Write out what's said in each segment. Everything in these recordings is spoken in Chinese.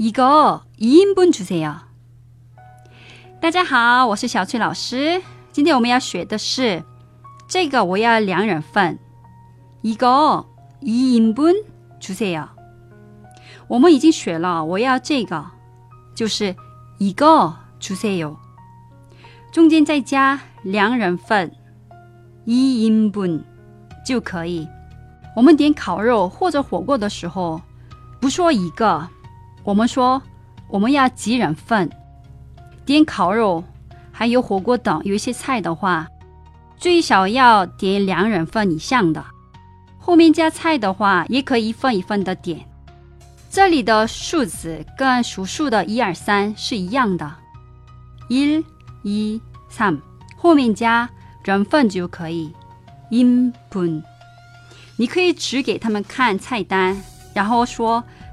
이거2인분 주세요。大家好，我是小翠老师。今天我们要学的是这个，我要两人份。이거2인분주세요。我们已经学了，我要这个，就是이거주세 요。 中间再加两人份，2인분就可以。我们点烤肉或者火锅的时候，不说一个， 我们说我们要几人份。点烤肉还有火锅等有一些菜的话，最少要点两人份以上的。后面加菜的话，也可以一份一份的点。这里的数字跟数数的一二三是一样的，一、一、三，后面加人份就可以。인 분， 你可以指给他们看菜单，然后说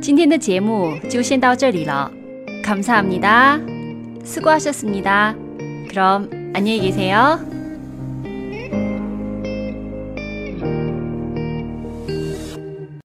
今天的节目就先到这里了。감사합니다수고하셨습니다그럼안녕히계세요